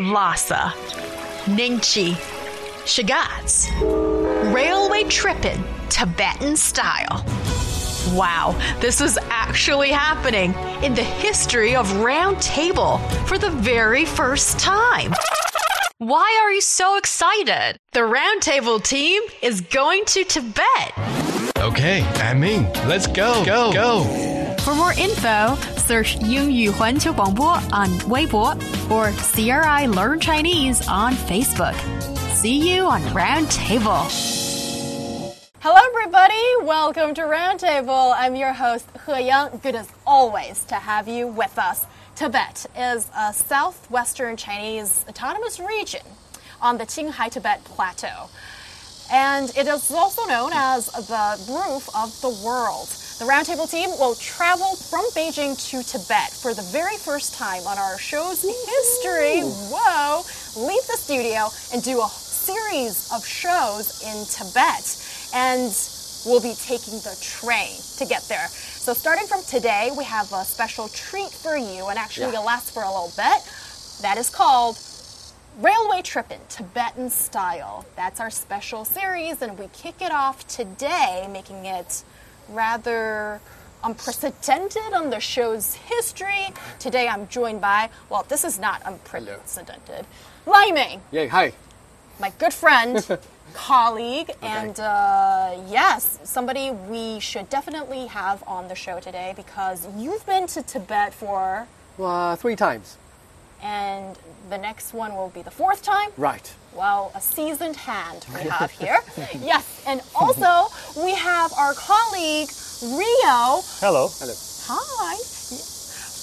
Lhasa, Nyingchi, Shigatse, railway tripping, Tibetan style. Wow, this is actually happening in the history of Round Table for the very first time. Why are you so excited? The Round Table team is going to Tibet. Okay, I'm in. Let's go. Go. Go. For more info, search 英语环球广播 on Weibo or CRI Learn Chinese on Facebook. See you on Round Table. Hello, everybody. Welcome to Roundtable. I'm your host, He Yang. Good as always to have you with us. Tibet is a southwestern Chinese autonomous region on the Qinghai Tibet Plateau. And it is also known as the roof of the world. The Roundtable team will travel from Beijing to Tibet for the very first time on our show's history. Whoa! Leave the studio and do a series of shows in Tibet. And we'll be taking the train to get there. So, starting from today, we have a special treat for you, and actually, Yeah. it'll last for a little bit. That is called Railway Trippin' Tibetan Style. That's our special series, and we kick it off today, making it rather unprecedented on the show's history. Today, I'm joined by, well, this is not unprecedented, Lai Ming Yeah, hi. my good friend, colleague, and uh, yes, somebody we should definitely have on the show today because you've been to Tibet for, Uh, three times. And the next one will be the fourth time. Right. Well, a seasoned hand we have here. yes, and also we have our colleague Rhio. Hello. Hello. Hi.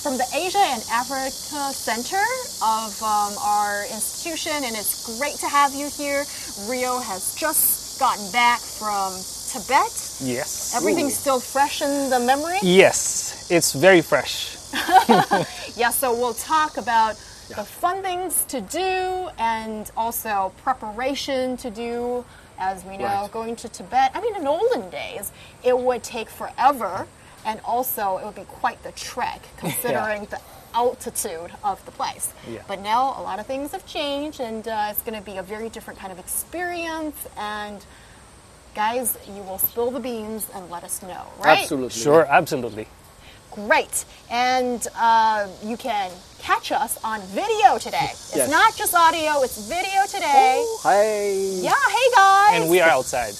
From the Asia and Africa Center of um, our institution, and it's great to have you here. Rhio has just gotten back from Tibet. Yes. Everything's still fresh in the memory. Yes, it's very fresh. Yeah, so we'll talk about the fun things to do and also preparation to do. As we know, Right. going to Tibet, I mean, in olden days, it would take forever, and also it would be quite the trek considering the altitude of the place. Yeah. But now a lot of things have changed, and uh, it's going to be a very different kind of experience. And guys, you will spill the beans and let us know, right? Absolutely. Sure, absolutely. Great. And uh, you can catch us on video today. It's Yes. not just audio, it's video today. Oh hi. Yeah, hey guys. And we are outside.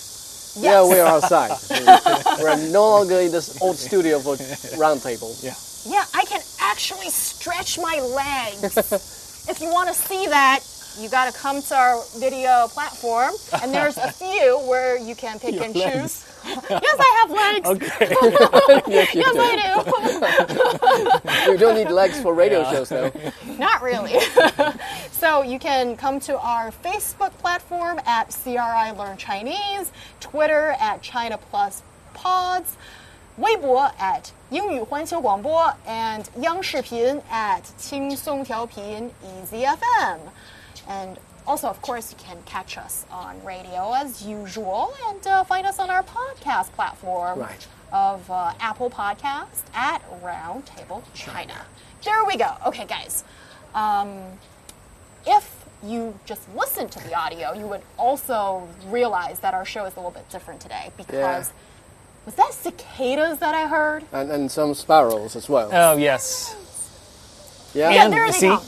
Yeah, we are outside. We're no longer in this old studio for round table. Yeah. Yeah, I can actually stretch my legs. if you want to see that, you got to come to our video platform, and there's a few where you can pick and choose. yes, I have legs. Okay. yes, you Yes, do. I do. You don't need legs for radio shows, though. Not really. so you can come to our Facebook platform at CRI Learn Chinese, Twitter at China Plus Pods, Weibo at 英语环球广播 and 央视频 at 轻松调频 Easy FM. And also, of course, you can catch us on radio as usual and uh, find us on our podcast platform Right. of uh, Apple Podcast at Roundtable China. There we go. Okay, guys. Um, if you just listen to the audio, you would also realize that our show is a little bit different today because was that cicadas that I heard? And, and some sparrows as well. Oh, yes. yeah. Yeah, And there they see? come.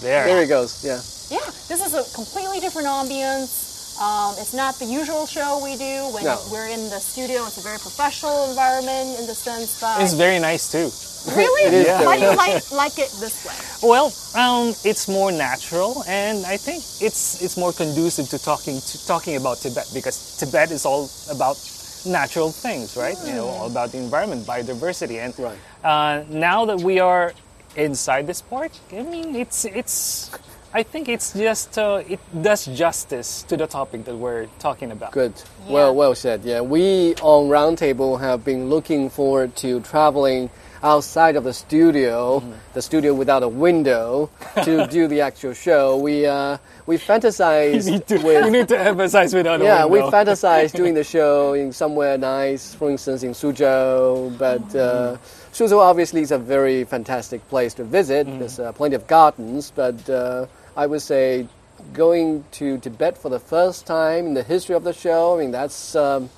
There. There he goes. Yeah. Yeah, this is a completely different ambience. Um, it's not the usual show we do when No. we're in the studio. It's a very professional environment in the sense that It's very nice too. really. It is Yeah. Why do you like like it this way? Well, um, it's more natural, and I think it's it's more conducive to talking to talking about Tibet because Tibet is all about natural things, right? You know, all about the environment, biodiversity, and Right. uh, now that we are inside this park, I mean, it's it's. I think it's just uh, it does justice to the topic that we're talking about. Good. Yeah. Well, well said. Yeah, we on Roundtable have been looking forward to traveling outside of the studio, Mm-hmm. the studio without a window, to do the actual show. We uh, we fantasize You need to, with you need to emphasize without a window. yeah, we fantasize doing the show in somewhere nice, for instance, in Suzhou. But uh, Suzhou obviously is a very fantastic place to visit. Mm. There's uh, plenty of gardens, but uh, I would say going to Tibet for the first time in the history of the show. I mean, that's um,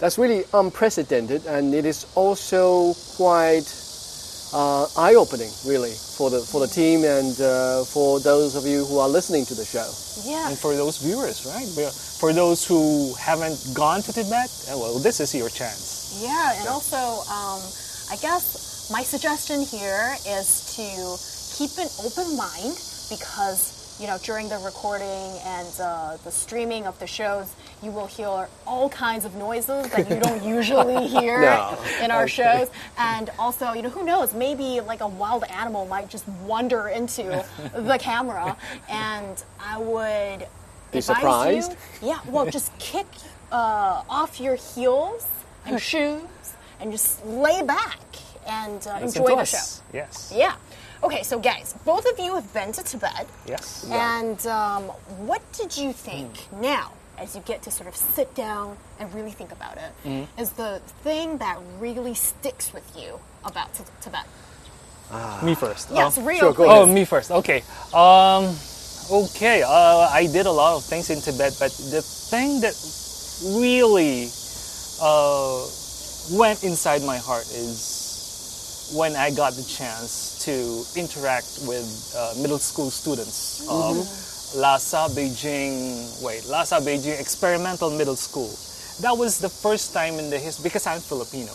that's really unprecedented, and it is also quite uh, eye-opening, really, for the for the team and uh, for those of you who are listening to the show. Yeah. And for those viewers, right? For those who haven't gone to Tibet, eh, well, this is your chance. Yeah, and also, um, I guess my suggestion here is to keep an open mind because you know during the recording and uh, the streaming of the shows, you will hear all kinds of noises that you don't usually hear No. in our shows, and also, you know, who knows? Maybe like a wild animal might just wander into the camera, and I would Be surprised? You, yeah, well, just kick uh, off your heels and shoes and just lay back and uh, enjoy the show. Yes. Yeah. Okay, so guys, both of you have been to Tibet, Yes. and um, what did you think now, as you get to sort of sit down and really think about it, is the thing that really sticks with you about Ti- Tibet? Me first. Yes, Oh. real sure, please. Oh, me first. Okay. Um, okay. Uh, I did a lot of things in Tibet, but the thing that really uh, went inside my heart is when I got the chance to interact with uh, middle school students of Lhasa Beijing. Wait, Lhasa Beijing Experimental Middle School. That was the first time in the history because I'm Filipino.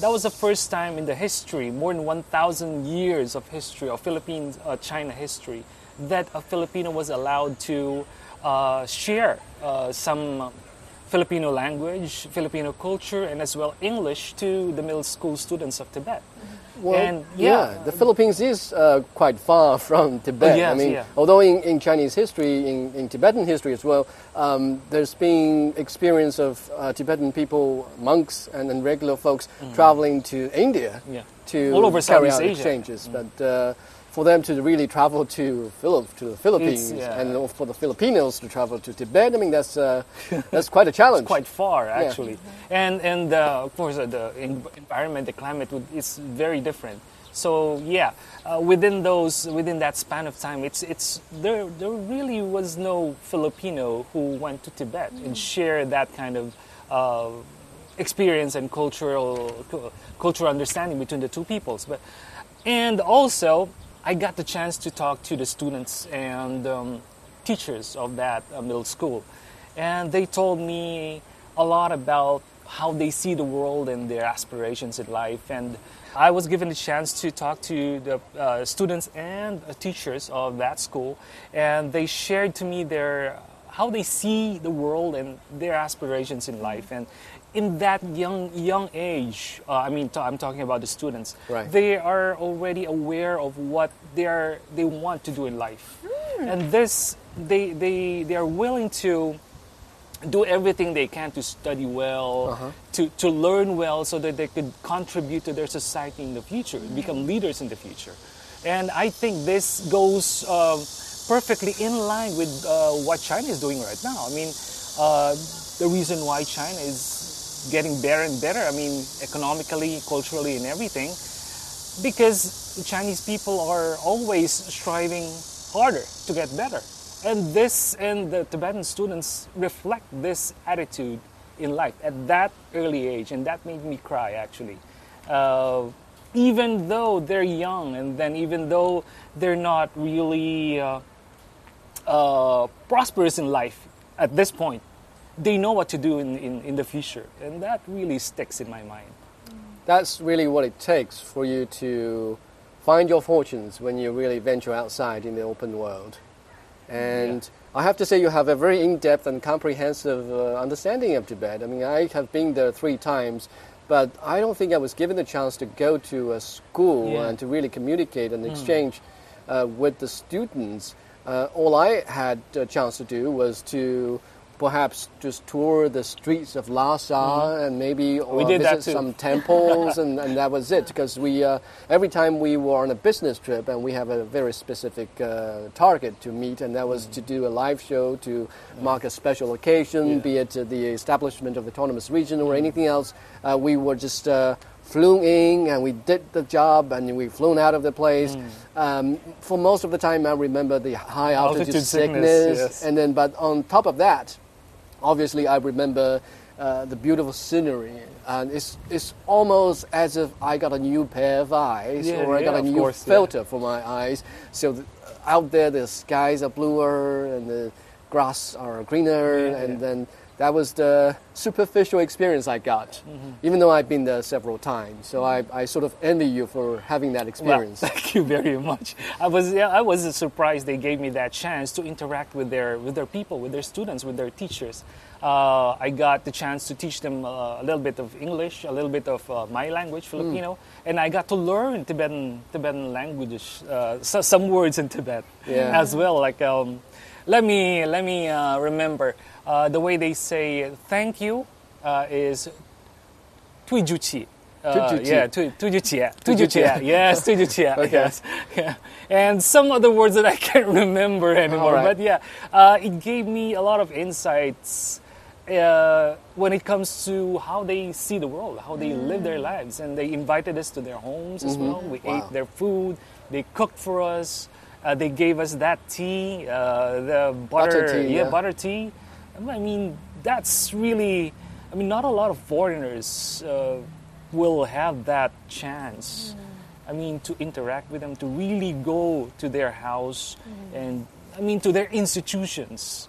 That was the first time in the history, more than 1,000 years of history, of Philippines, uh, China history, that a Filipino was allowed to uh, share uh, some Filipino language, Filipino culture, and as well English to the middle school students of Tibet. Well, and yeah, the Philippines is uh, quite far from Tibet. yes, I mean, yeah. although in, in Chinese history, in, in Tibetan history as well, um, there's been experience of uh, Tibetan people, monks, and, and regular folks traveling to India Mm. Yeah. to All over carry Southeast out Asia. Mm. exchanges. But uh, for them to really travel to Philip to the Philippines yeah. and for the Filipinos to travel to Tibet, I mean that's uh, that's quite a challenge. quite far actually. And and uh, of course uh, the environment the climate is very different. So yeah uh, within those within that span of time it's it's there there really was no filipino who went to tibet and shared that kind of uh, experience and cultural cultural understanding between the two peoples. But and also i got the chance to talk to the students and um, teachers of that uh, middle school. And they told me a lot about how they see the world and their aspirations in life. And i was given the chance to talk to the uh, students and uh, teachers of that school. And they shared to me their how they see the world and their aspirations in life. And in that young young age uh, i mean i i'm talking about the students Right. they are already aware of what they are they want to do in life and this they they they are willing to do everything they can to study well, to, to learn well, so that they could contribute to their society in the future, become leaders in the future. And I think this goes um, perfectly in line with uh, what China is doing right now. I mean, uh, the reason why China is getting better and better, I mean, economically, culturally, and everything, because Chinese people are always striving harder to get better. And this and the Tibetan students reflect this attitude in life at that early age, and that made me cry actually. Uh, even though they're young, and then even though they're not really uh, uh, prosperous in life at this point, they know what to do in, in, in the future, and that really sticks in my mind. That's really what it takes for you to find your fortunes when you really venture outside in the open world. And I have to say, you have a very in depth and comprehensive uh, understanding of Tibet. I mean, I have been there three times, but I don't think I was given the chance to go to a school Yeah. and to really communicate and exchange uh, with the students. Uh, all I had a chance to do was to perhaps just tour the streets of Lhasa and maybe or visit some temples, and, and that was it. Because we, uh, every time we were on a business trip, and we have a very specific uh, target to meet, and that was to do a live show to mark a special occasion, be it uh, the establishment of the autonomous region or anything else. Uh, we were just uh, flew in and we did the job and we flown out of the place. Um, for most of the time, I remember the high altitude, Altitude sickness, yes. and then but on top of that, obviously I remember uh, the beautiful scenery, and it's it's almost as if I got a new pair of eyes Yeah, or I got a new course, yeah. filter for my eyes. So th- out there, the skies are bluer and the grass are greener, Yeah, and yeah. then that was the superficial experience I got, Mm-hmm. even though I've been there several times. So I, I sort of envy you for having that Well, experience. thank you very much. I was yeah, I was surprised they gave me that chance to interact with their with their people, with their students, with their teachers. Uh, I got the chance to teach them uh, a little bit of English, a little bit of uh, my language, Filipino, and I got to learn Tibetan Tibetan languages, uh, so, some words in Tibet Yeah. as well. Like um, let me let me uh, remember uh, the way they say thank you uh, is 对不起. Uh, 对不起. yeah, 对对不起，对不起。 yes, 对不起 Okay. yes, yeah, and some other words that I can't remember anymore. All right. But yeah, uh, it gave me a lot of insights uh, when it comes to how they see the world, how they live their lives, and they invited us to their homes as well. We Mm-hmm. Wow. ate their food. They cooked for us. Uh, they gave us that tea, uh, the butter, Butter tea, yeah, yeah. butter tea. I mean, that's really. I mean, not a lot of foreigners uh, will have that chance. I mean, to interact with them, to really go to their house, and I mean, to their institutions.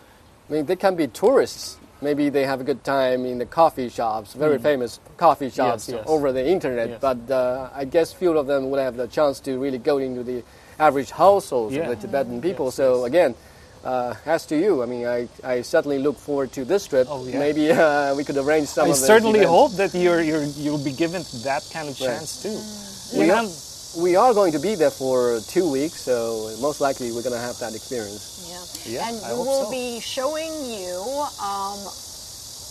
I mean, they can be tourists. Maybe they have a good time in the coffee shops, very famous coffee shops Mm. yes. over the internet. Yes. But uh, I guess few of them would have the chance to really go into the average households Yeah. of the Tibetan people. Yes, so yes. again, uh, as to you, I mean, I, I certainly look forward to this trip. Oh, yeah. Maybe uh, we could arrange some I of the certainly events. hope that you're, you're you'll be given that kind of Right. chance too. We And are, we are going to be there for two weeks, so most likely we're going to have that experience. Yeah. Yeah, and I we hope will so. be showing you um,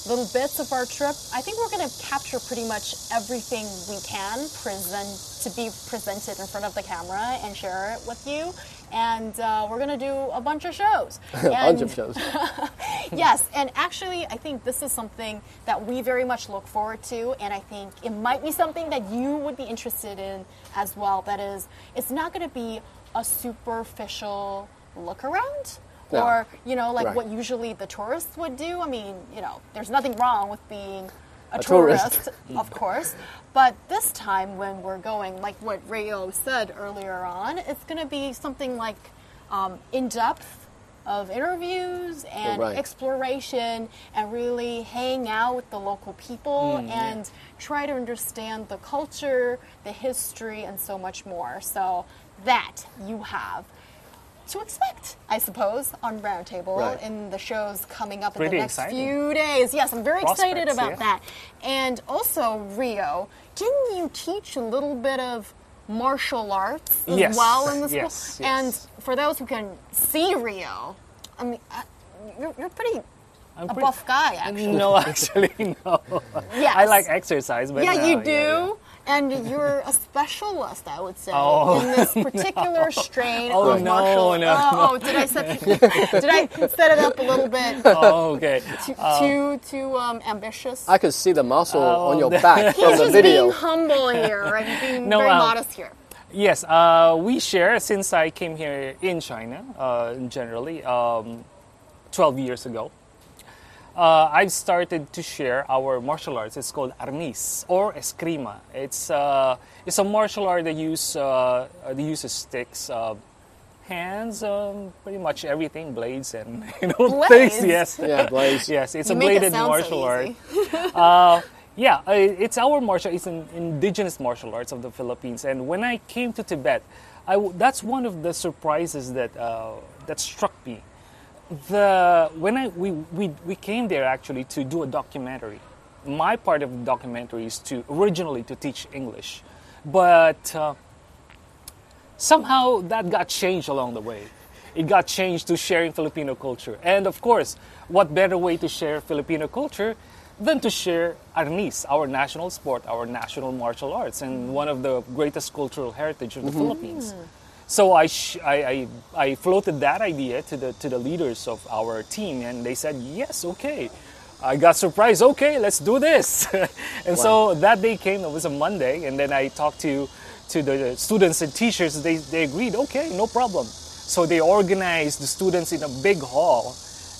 little bits of our trip. I think we're going to capture pretty much everything we can present to be presented in front of the camera and share it with you. And uh, we're going to do a bunch of shows. A bunch of shows. yes, and actually, I think this is something that we very much look forward to, and I think it might be something that you would be interested in as well. That is, it's not going to be a superficial look around. No. Or, you know, like Right. what usually the tourists would do. I mean, you know, there's nothing wrong with being a, A tourist. tourist, of course. But this time when we're going, like what Rhio said earlier on, it's going to be something like um, in depth of interviews and right. exploration and really hang out with the local people Mm, and try to understand the culture, the history, and so much more. So that you have to expect, I suppose, on Roundtable Right. in the shows coming up in the next exciting. few days. Yes, I'm very excited about yeah. that. And also, Rhio, didn't you teach a little bit of martial arts as Yes, well in the school? yes, yes. And for those who can see Rhio, I mean, uh, you're, you're pretty I'm a pretty- buff guy, actually. No, actually, no. Yes. I like exercise, but yeah, no, you do. yeah. And you're a specialist, I would say, Oh, in this particular strain Oh, of no, martial. no, oh, no. oh, did I set did I set it up a little bit Oh, okay. too too, too um, ambitious? I could see the muscle Oh, on your back He's from the just video. being humble here, right? Being No, very um, modest here. Yes, uh, we share since I came here in China, uh, generally, um, 12 years ago. Uh, I've started to share our martial arts. It's called arnis or eskrima. It's, uh, it's a martial art that, use, uh, that uses sticks, uh, hands, um, pretty much everything, blades and you know Blades? things. Yes, Yeah, Blaze. yes, it's You a make it bladed so martial art. Uh, yeah, uh, it's our martial. It's an indigenous martial arts of the Philippines. And when I came to Tibet, I w- that's one of the surprises that uh, that struck me. The when I we, we we came there actually to do a documentary. My part of the documentary is to originally to teach English, but uh, somehow that got changed along the way. It got changed to sharing Filipino culture. And of course, what better way to share Filipino culture than to share arnis, our national sport, our national martial arts, and one of the greatest cultural heritage of the Philippines. So I, sh- I, I, I floated that idea to the, to the leaders of our team, and they said, yes, okay. I got surprised. Okay, let's do this. and so that day came. It was a Monday, and then I talked to to the students and teachers. They they agreed. Okay, no problem. So they organized the students in a big hall.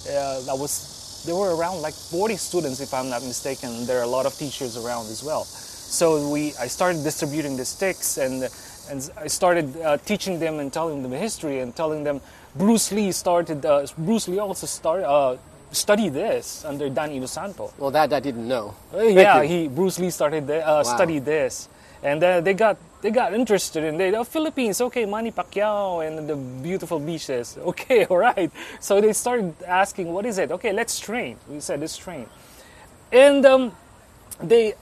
Uh, that was there were around like 40 students, if I'm not mistaken. There are a lot of teachers around as well. So we I started distributing the sticks and and I started uh, teaching them and telling them history and telling them Bruce Lee started. Uh, Bruce Lee also started. Uh, study this under Dan Inosanto. Well, that I didn't know. Uh, yeah, he Bruce Lee started the, uh, studied this, and uh, they got they got interested in the oh, Philippines. Okay, Manny Pacquiao and the beautiful beaches. Okay, all right. So they started asking, "What is it?" Okay, let's train. We said, "Let's train," and um, they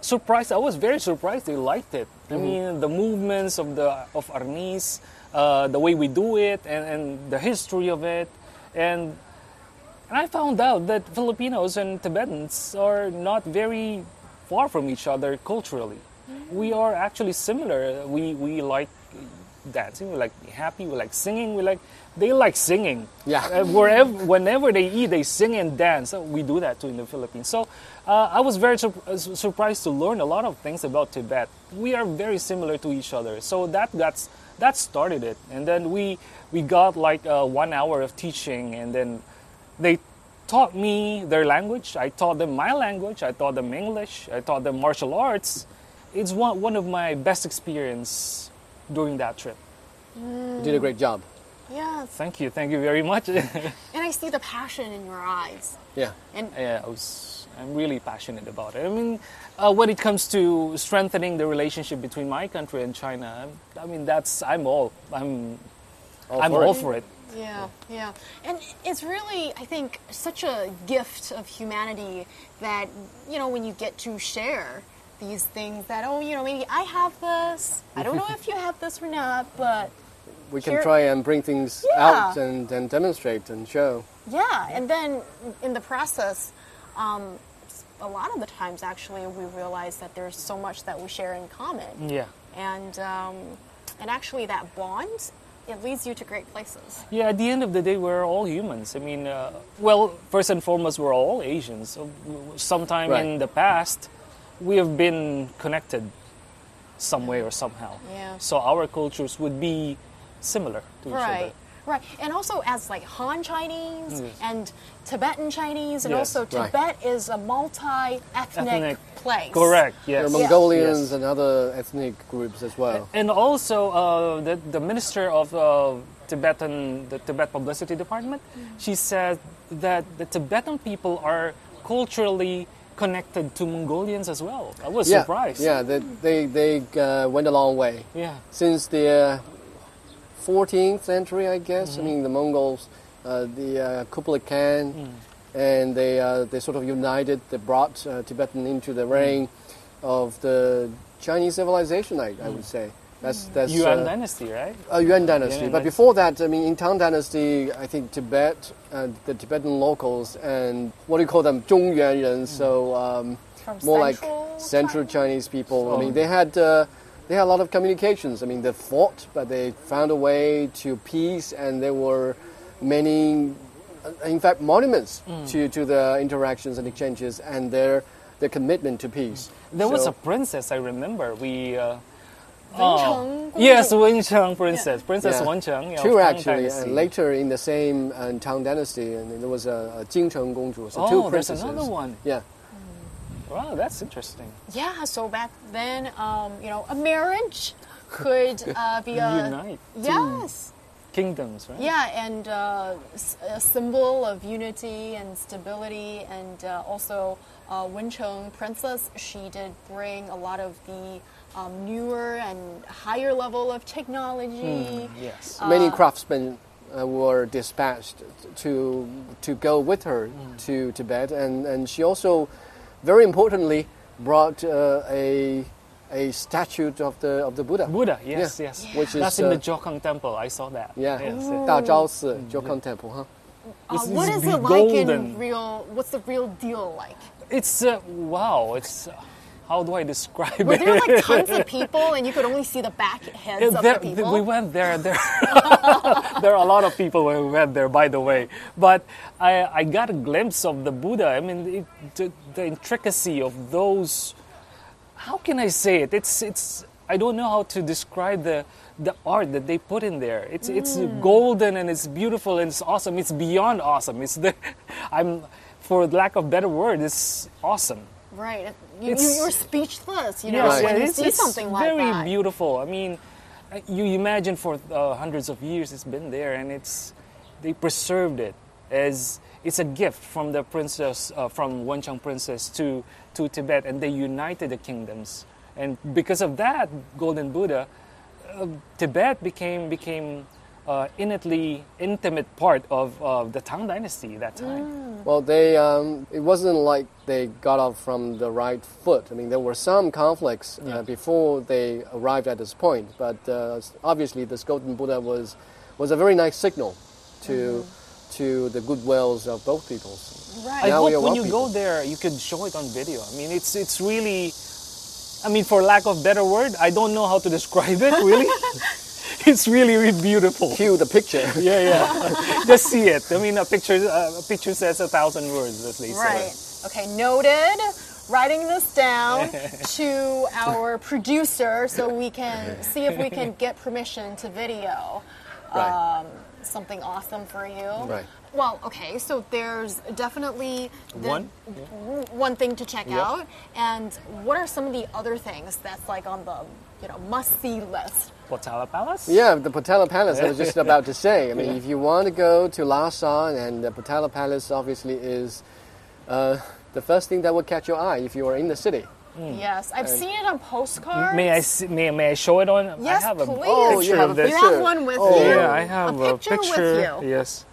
surprised. I was very surprised. They liked it. I mean, the movements of the of Arnis, uh, the way we do it, and, and the history of it, and and I found out that Filipinos and Tibetans are not very far from each other culturally. We are actually similar. We, we like dancing, we like happy, we like singing, we like they like singing. Yeah. Uh, wherever, whenever they eat, they sing and dance. We do that too in the Philippines. So uh, I was very sur- uh, su- surprised to learn a lot of things about Tibet. We are very similar to each other. So that that's that started it, and then we we got like uh, one hour of teaching, and then they taught me their language. I taught them my language. I taught them English. I taught them martial arts. It's one, one of my best experience during that trip. You did a great job. Yes. Thank you. Thank you very much. And I see the passion in your eyes. Yeah. And yeah, I was, I'm really passionate about it. I mean, uh, when it comes to strengthening the relationship between my country and China, I mean, that's, I'm all, I'm, All I'm for all it. for it. Yeah, yeah. And it's really, I think, such a gift of humanity that, you know, when you get to share these things that, oh, you know, maybe I have this. I don't know if you have this or not, but We can Here- try and bring things Yeah. out and, and demonstrate and show. yeah. And then in the process, um, a lot of the times actually we realize that there's so much that we share in common. Yeah. And, um, and actually that bond, it leads you to great places. Yeah, at the end of the day, we're all humans. I mean, uh, well, first and foremost, we're all Asians. So, sometime Right. in the past, we have been connected some way or somehow. Yeah. So our cultures would be similar to each Right. other. Right, and also as like Han Chinese and Tibetan Chinese, and Yes. also Right. Tibet is a multi-ethnic Ethnic. place. Correct. There Yes. are Yeah. Mongolians Yes. and other ethnic groups as well. And also, uh, the, the minister of uh, Tibetan, the Tibet Publicity Department, she said that the Tibetan people are culturally connected to Mongolians as well. I was yeah, surprised. Yeah, they, they, they uh, went a long way. Yeah. Since the uh, 14th century, I guess. Mm-hmm. I mean, the Mongols, uh, the uh, Kublai Khan, Mm. and they, uh, they sort of united, they brought uh, Tibetan into the reign of the Chinese civilization, I, I would say. That's, that's Mm. Yuan uh, Dynasty, right? uh, Yuan Dynasty. Yuan but Dynasty. before that, I mean, in Tang Dynasty, I think Tibet, uh, the Tibetan locals, and what do you call them, Zhongyuan ren, so um, more like Central Central China? Chinese people. I Oh. mean, they had uh, they had a lot of communications. I mean, they fought, but they found a way to peace, and there were many, uh, in fact, monuments Mm. to, to the interactions and exchanges and their their commitment to peace. There was a princess I remember. We uh, Wencheng yes, Gongzhu. Wencheng princess, Princess Yeah. Wencheng. you know, Two actually, Dynasty. and later in the same uh, Tang Dynasty, and there was a, a Jingcheng Gongzhu, so Oh, two there's princesses. another one. Yeah, Wow, that's interesting. Yeah, so back then, um, you know, a marriage could uh, be a Unite yes, kingdoms, right? yeah, and uh, s- a symbol of unity and stability, and uh, also uh, Wencheng Princess. She did bring a lot of the um, newer and higher level of technology. Yes. many craftsmen uh, were dispatched to to go with her Mm. to Tibet, and, and she also, very importantly, brought uh, a a statue of the of the Buddha. Buddha, yes, Yeah. yes. Which is, That's in the uh, Jokang temple. I saw that. Yeah, Yes, yes. Da Zhao Si, Jokang Temple, huh? Uh, This what is is it like golden. in real? What's the real deal like? It's uh, wow. It's uh, how do I describe Were it? there like tons of people and you could only see the back heads of There- the people? we went there. There, there are a lot of people when we went there, by the way. But I, I got a glimpse of the Buddha. I mean, it, the, the intricacy of those. How can I say it? It's it's. I don't know how to describe the the art that they put in there. It's it's Mm. golden and it's beautiful and it's awesome. It's beyond awesome. It's the. I'm, for lack of better word, it's awesome. Right. You, you, you're speechless, you know, Yes, when you see something like that. It's very beautiful. I mean, you imagine for uh, hundreds of years it's been there, and it's they preserved it as it's a gift from the princess uh, from Wencheng princess to to Tibet, and they united the kingdoms. And because of that, Golden Buddha, uh, Tibet became became uh, innately intimate part of uh, the Tang Dynasty that time. Well, they um, it wasn't like they got off from the right foot. I mean, there were some conflicts uh, before they arrived at this point, but uh, obviously, this Golden Buddha was was a very nice signal to to the goodwills of both peoples. Right. I Now we hope when you people. go there, you could show it on video. I mean, it's it's really, I mean, for lack of better word, I don't know how to describe it. Really, it's really, really beautiful. Cue the picture. Yeah, yeah. Just see it. I mean, a picture, uh, a picture says a thousand words, as they Right. say. Okay, noted. Writing this down to our producer so we can see if we can get permission to video Right. um, something awesome for you. Right. Well, okay, so there's definitely the- One? one thing to check Yeah. out. And what are some of the other things that's like on the you know must see list? Potala Palace. Yeah, the Potala Palace. I was just about to say. I mean, if you want to go to Lhasa, and the Potala Palace obviously is uh, the first thing that will catch your eye if you are in the city. Yes, I've seen it on postcards. May I see, may, may I show it on? Yes, I have a please. Oh, you picture have of a this. You have one with Oh, you. Yeah, I have a a, picture, picture. with you. Yes,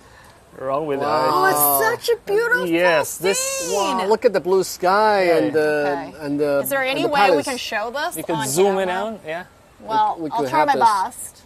wrong with Oh, eyes. it's such a beautiful Yes, this- scene. Wow, look at the blue sky Yeah. and the Okay. and the. Is there any the way we can show this? You can on zoom it out. Yeah. Well, We- we I'll could try have my this. best.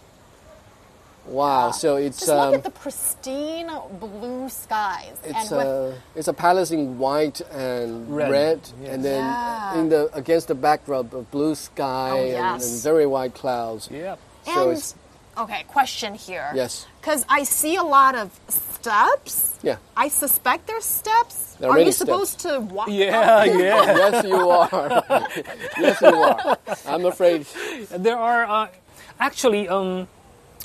Wow, so it's Just um, look at the pristine blue skies. it's and with, a it's a palace in white and Red, red, yes. and then Yeah. in the against the backdrop of blue sky Oh, and, and very white clouds. Yeah. So and it's okay, question here. Yes. Because I see a lot of steps. yeah. I suspect there's steps. There are are many you supposed to walk? Yeah, up? yeah. yes, you are. yes, you are. I'm afraid. There are uh, actually um,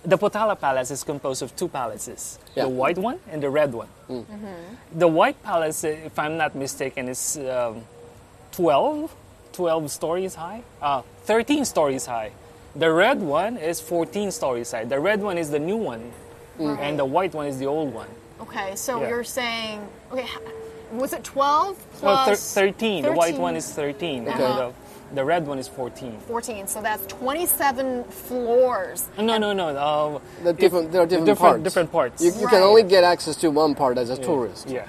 the Potala Palace is composed of two palaces: Yeah. the white one and the red one. The white palace, if I'm not mistaken, is um, 12, 12 stories high, uh, 13 stories high. The red one is 14 stories high. The red one is the new one, and the white one is the old one. Okay, so Yeah. you're saying okay, was it 12 Well, thir- plus 13. The white one is 13. Okay. And the, the red one is 14. 14? So that's 27 floors. No, no, no. Uh, The different, there are different, different, parts. different parts. You, you can only get access to one part as a tourist. yeah.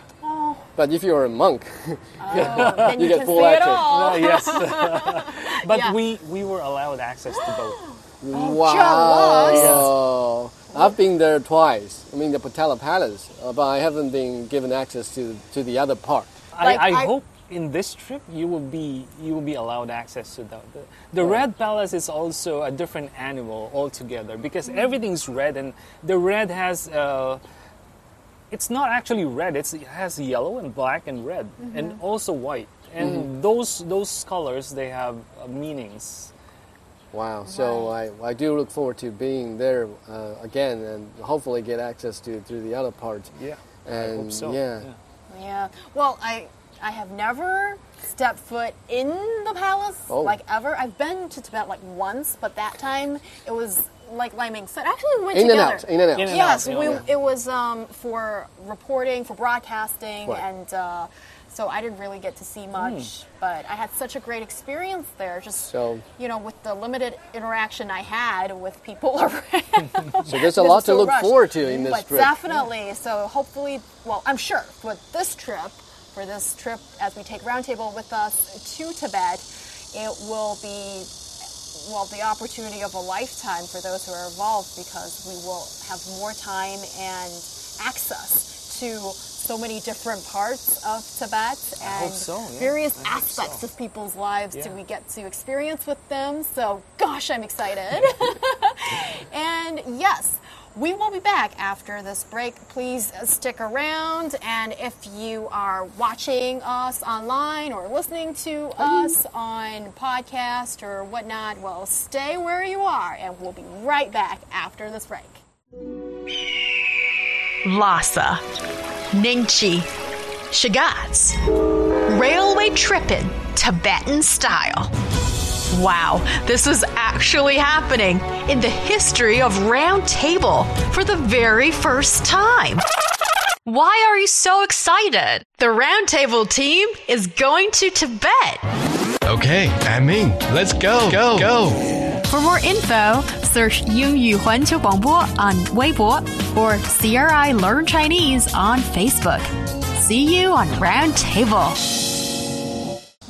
But if you're a monk, Oh, then you, get can full see it access. all. Uh, yes. but Yeah. we, we were allowed access to both. wow. I've been there twice. I mean, the Potala Palace, uh, but I haven't been given access to to the other part. Like, I, I, I- hope in this trip you will be you will be allowed access to that. The, the red palace is also a different animal altogether because everything's red and the red has uh, it's not actually red. It's, it has yellow and black and red and also white. And those those colors they have uh, meanings. Wow. So I, I do look forward to being there uh, again and hopefully get access to, to the other part. Yeah. And I hope so. yeah. Yeah. Well, I I have never stepped foot in the palace Oh. like ever. I've been to Tibet like once, but that time it was like Liming said. Actually, we went In and together. out. In and out. In and Yes, out, we, yeah. it was um, for reporting, for broadcasting, Right. and uh, so I didn't really get to see much. But I had such a great experience there. Just So- you know, with the limited interaction I had with people around. So there's a lot to so look rushed. forward to in this but trip. definitely. So hopefully, well, I'm sure with this trip, for this trip as we take Roundtable with us to Tibet, it will be well the opportunity of a lifetime for those who are involved because we will have more time and access to so many different parts of Tibet and so, yeah. various I aspects so. of people's lives do we get to experience with them. So, gosh, I'm excited. and yes, we will be back after this break. Please uh, stick around. And if you are watching us online or listening to us on podcast or whatnot, well, stay where you are, and we'll be right back after this break. Lhasa, Nyingchi, Shigatse, railway tripping, Tibetan style. Wow, this is actually happening in the history of Round Table for the very first time. Why are you so excited? The Roundtable team is going to Tibet. Okay, I'm in. Let's go, go, go. For more info, search Yingyu Huanqiu Guangbo on Weibo or CRI Learn Chinese on Facebook. See you on Roundtable.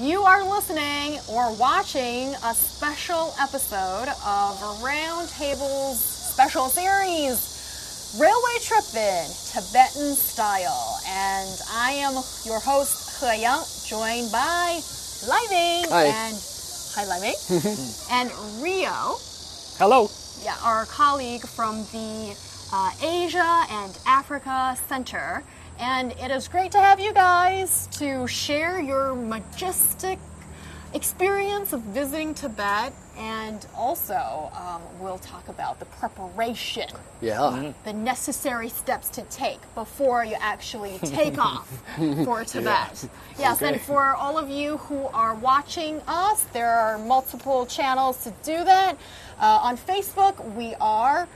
You are listening or watching a special episode of Roundtable's special series, Railway Trippin' Tibetan Style. And I am your host, He Yang, joined by Lai Ming Hi. and Hi Lai Ming and Rhio, Hello. yeah, our colleague from the uh, Asia and Africa Center. And it is great to have you guys to share your majestic experience of visiting Tibet. And also, um, we'll talk about the preparation, Yeah. the necessary steps to take before you actually take off for Tibet. Yes, and for all of you who are watching us, there are multiple channels to do that. Uh, on Facebook, we are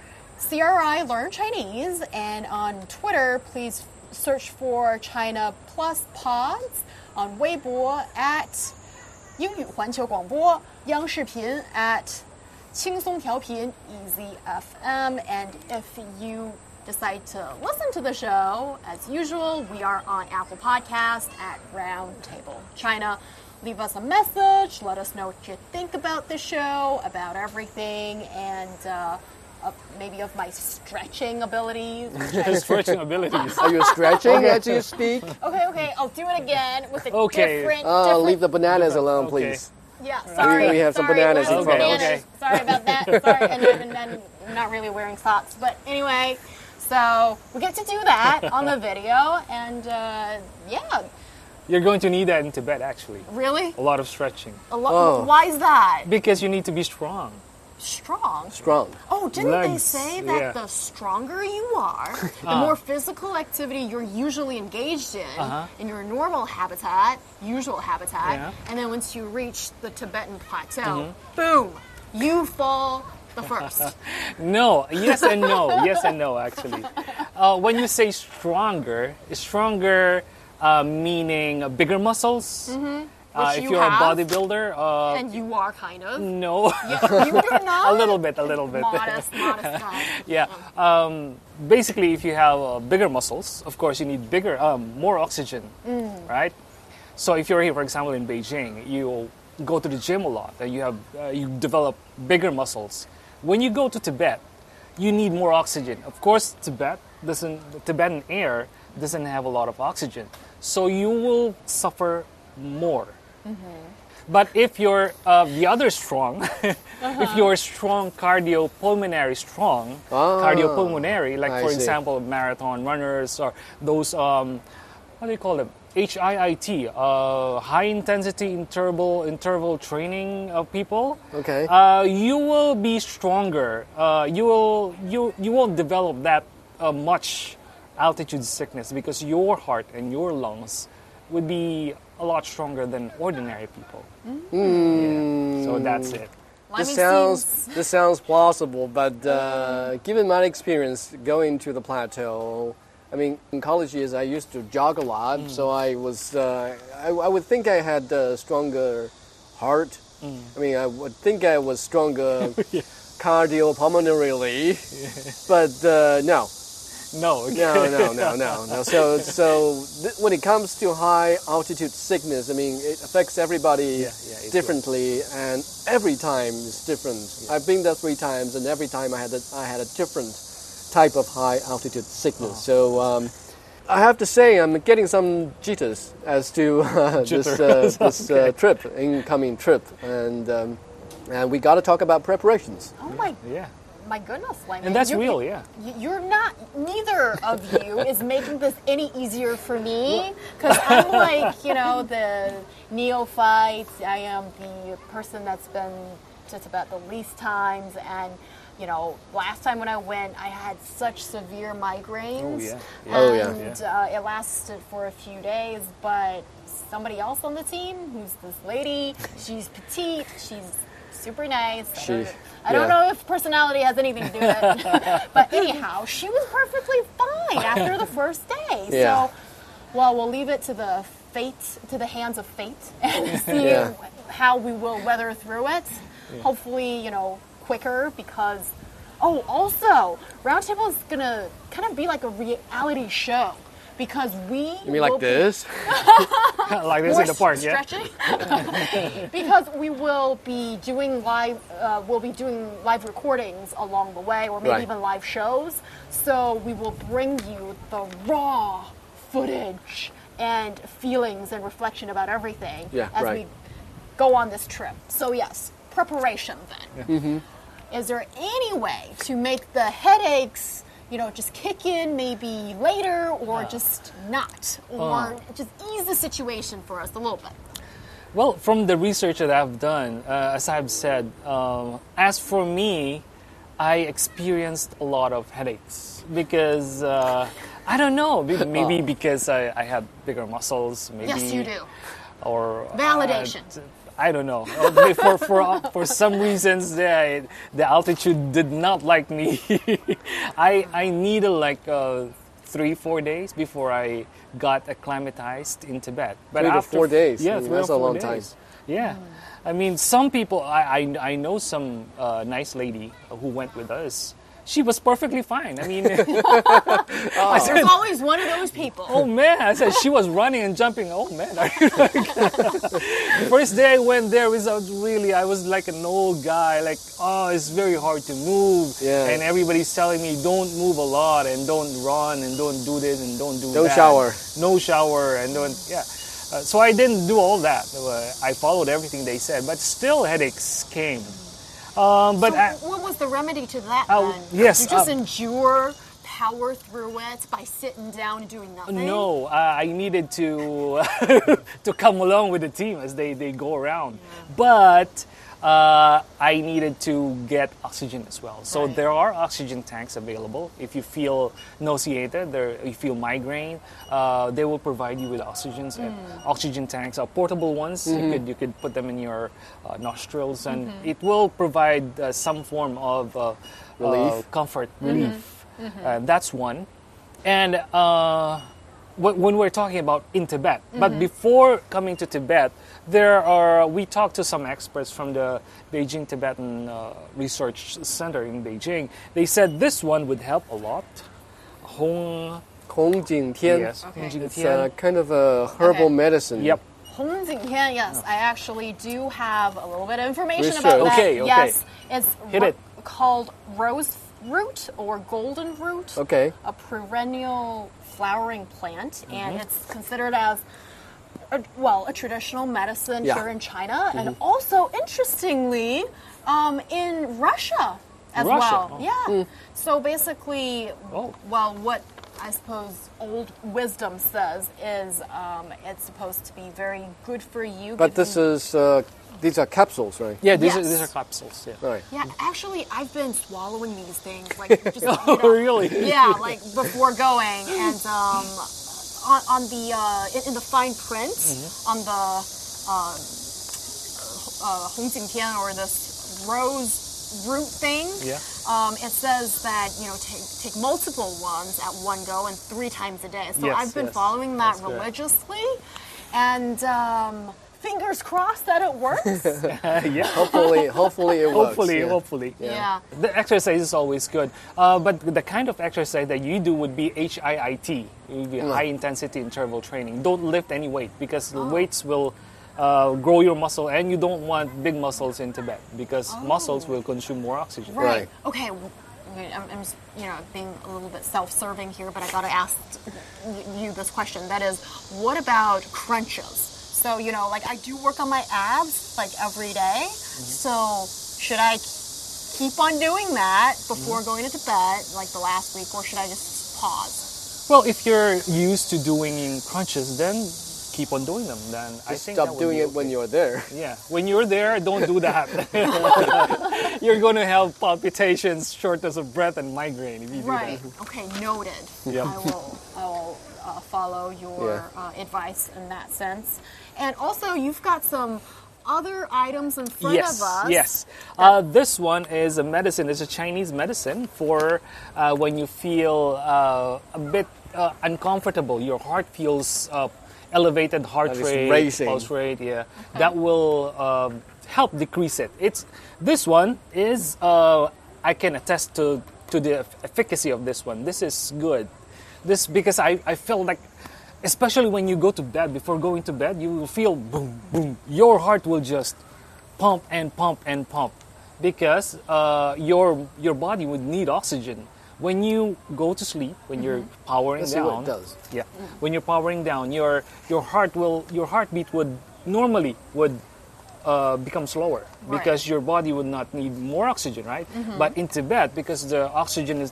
CRI Learn Chinese, and on Twitter, please search for China Plus Pods. On Weibo at 英语环球广播央视频 at 轻松调频 Easy FM. And if you decide to listen to the show, as usual, we are on Apple Podcast at Roundtable China. Leave us a message. Let us know what you think about the show, about everything, and uh, of, maybe of my stretching abilities. Stretching abilities. Are you stretching as you speak? okay, okay, I'll do it again with a Okay. different. Oh, different leave the bananas alone, Okay. please. Yeah, sorry. we have some sorry, bananas we're in front of us. bananas. Sorry about that. Sorry, and, and, and I'm not really wearing socks. But anyway, so we get to do that on the video, and uh, yeah, You're going to need that in Tibet, actually. really, A lot of stretching. a lot. Oh. Why is that? Because you need to be strong. Strong. Strong. Oh, didn't they say that yeah. the stronger you are, the more physical activity you're usually engaged in, Uh-huh. in your normal habitat, usual habitat, Yeah. And then once you reach the Tibetan plateau, boom, you fall the first. No, yes and no. yes and no, actually. Uh, when you say stronger, stronger uh, meaning bigger muscles. Uh, if you you're a bodybuilder, uh, and you are kind of. no. You do not. a little bit, a little bit. Modest, modest yeah. Um, basically, if you have uh, bigger muscles, of course, you need bigger, um, more oxygen, right? So if you're here, for example, in Beijing, you go to the gym a lot, and you have uh, you develop bigger muscles. When you go to Tibet, you need more oxygen. Of course, Tibet doesn't, Tibetan air doesn't have a lot of oxygen, so you will suffer more. But if you're uh, the other strong, if you're strong cardiopulmonary strong, Ah, cardiopulmonary, like I for see. example marathon runners or those um, what do you call them? HIIT, uh, high intensity interval interval training of people. Okay. Uh, you will be stronger. Uh, you will you you won't develop that uh, much altitude sickness because your heart and your lungs would be a lot stronger than ordinary people. Yeah. So that's it. This Liming sounds seems- this sounds plausible, but uh, given my experience going to the plateau, I mean, in college years I used to jog a lot, Mm. so I was uh, I, I would think I had a stronger heart. Mm. I mean, I would think I was stronger cardiopulmonarily, but uh, no, No. no, no, no, no, no. So, so th- when it comes to high altitude sickness, I mean, it affects everybody Yeah, yeah, it differently, and every time is different. I've been there three times, and every time I had a, I had a different type of high altitude sickness. Uh-huh. So, um, I have to say, I'm getting some jitters as to uh, this uh, this uh, trip, incoming trip, and um, and we got to talk about preparations. Oh my Yeah. my goodness, Lang. And that's real, yeah. You're not. Neither of you is making this any easier for me because I'm like you know the neophyte. I am the person that's been to about the least times, and you know, last time when I went, I had such severe migraines. Oh, yeah. Yeah. Oh, yeah. And uh, it lasted for a few days, but somebody else on the team, who's this lady, she's petite, she's super nice. I don't, I don't know if personality has anything to do with it. but anyhow, she was perfectly fine after the first day. Yeah. So, well, we'll leave it to the fate, to the hands of fate, and see Yeah. how we will weather through it. Hopefully, you know, quicker because. Oh, also, Roundtable is gonna kind of be like a reality show because we. You mean like this? like this in the park, yeah? stretching. because we will be doing live, uh, we'll be doing live recordings along the way, or maybe Right. even live shows. So we will bring you the raw footage and feelings and reflection about everything Yeah, as right. we go on this trip. So yes, preparation then. Mm-hmm. Is there any way to make the headaches? You know, just kick in maybe later, or just not, or just ease the situation for us a little bit. Well, from the research that I've done, uh, as I've said, um, as for me, I experienced a lot of headaches because uh, I don't know, be- maybe because I, I have bigger muscles. Maybe, Yes, you do. Or Validation. I don't know. For for for some reasons, the the altitude did not like me. I I needed like uh, three four days before I got acclimatized in Tibet. But Three to after four days. Yeah, I mean, three that's or a four long time. Yeah. I mean, some people, I, I, I know some uh, nice lady who went with us. She was perfectly fine. I mean, I said, There's always one of those people. oh man, I said she was running and jumping. Oh man, are you like, the first day I went there was uh, really, I was like an old guy, like, oh, it's very hard to move. Yeah. And everybody's telling me, don't move a lot and don't run and don't do this and don't do Don't that. shower. No shower and don't, yeah. Uh, so I didn't do all that. Uh, I followed everything they said, but still headaches came. Um, but So I, what was the remedy to that Oh, then? yes, You just um, endure, power through it by sitting down and doing nothing? No, uh, I needed to to come along with the team as they, they go around. But uh, I needed to get oxygen as well. So Right. there are oxygen tanks available. If you feel nauseated, there, you feel migraine, uh, they will provide you with oxygens and Mm. oxygen tanks. are portable ones, you could you could put them in your uh, nostrils, and Mm-hmm. it will provide uh, some form of uh, Relief. uh, comfort, Mm-hmm. relief. Uh, that's one. And uh, when we're talking about in Tibet, but before coming to Tibet, there are we talked to some experts from the Beijing Tibetan uh, Research Center in Beijing. They said this one would help a lot. Hong, Hong Jing Tian. yes, Okay. Hong Jing It's Tian. a kind of a herbal Okay. medicine. Yep. Hong Jingtian, yes, I actually do have a little bit of information Research. about that. Okay, okay. Yes, it's Hit ro- it. called rose root or golden root. Okay. A perennial flowering plant, Mm-hmm. and it's considered as a, well a traditional medicine Yeah. here in China, and Mm-hmm. also interestingly, um, in Russia as Russia, well. oh. Yeah. So basically, Oh. well, what I suppose old wisdom says is um, it's supposed to be very good for you. But this you- is uh, these are capsules, right? Yeah, these, are, these are capsules. Yeah. Right. Yeah, actually, I've been swallowing these things like just you know, really? Yeah, like before going, and um, on, on the uh, in, in the fine print Mm-hmm. on the um, uh, Hong Jingtian or this rose root thing. Yeah. Um, it says that you know take take multiple ones at one go and three times a day. So Yes, I've been yes. following that That's good. religiously, and um, fingers crossed that it works. yeah. Hopefully, hopefully it works. Hopefully, yeah. hopefully. yeah. The exercise is always good, uh, but the kind of exercise that you do would be HIIT. It would be high intensity interval training. Don't lift any weight because the weights will uh, grow your muscle, and you don't want big muscles in Tibet because muscles will consume more oxygen. Right. Right. Okay. I'm, I'm you know, being a little bit self-serving here, but I got to ask you this question. That is, what about crunches? So, you know, like I do work on my abs like every day. So, should I keep on doing that before going into bed, like the last week, or should I just pause? Well, if you're used to doing crunches, then keep on doing them. Then I think stop doing be it when you're there. Yeah, when you're there, don't do that. you're going to have palpitations, shortness of breath, and migraine if you do Right. that. Okay. Noted. Yep. I will. I will uh, follow your Yeah. uh, advice in that sense. And also, you've got some other items in front yes, of us. Yes. Uh, this one is a medicine. It's a Chinese medicine for uh, when you feel uh, a bit uh, uncomfortable. Your heart feels uh, elevated heart Like it's rate, racing. pulse rate. Yeah, that will um, help decrease it. It's this one is uh, I can attest to to the efficacy of this one. This is good. This because I I feel like. Especially when you go to bed, before going to bed, you will feel boom, boom. Your heart will just pump and pump and pump. Because uh, your your body would need oxygen. When you go to sleep when you're powering Let's down what it does. yeah when you're powering down your your heart will your heartbeat would normally would uh, become slower. Right. because your body would not need more oxygen right? But in tibet because the oxygen is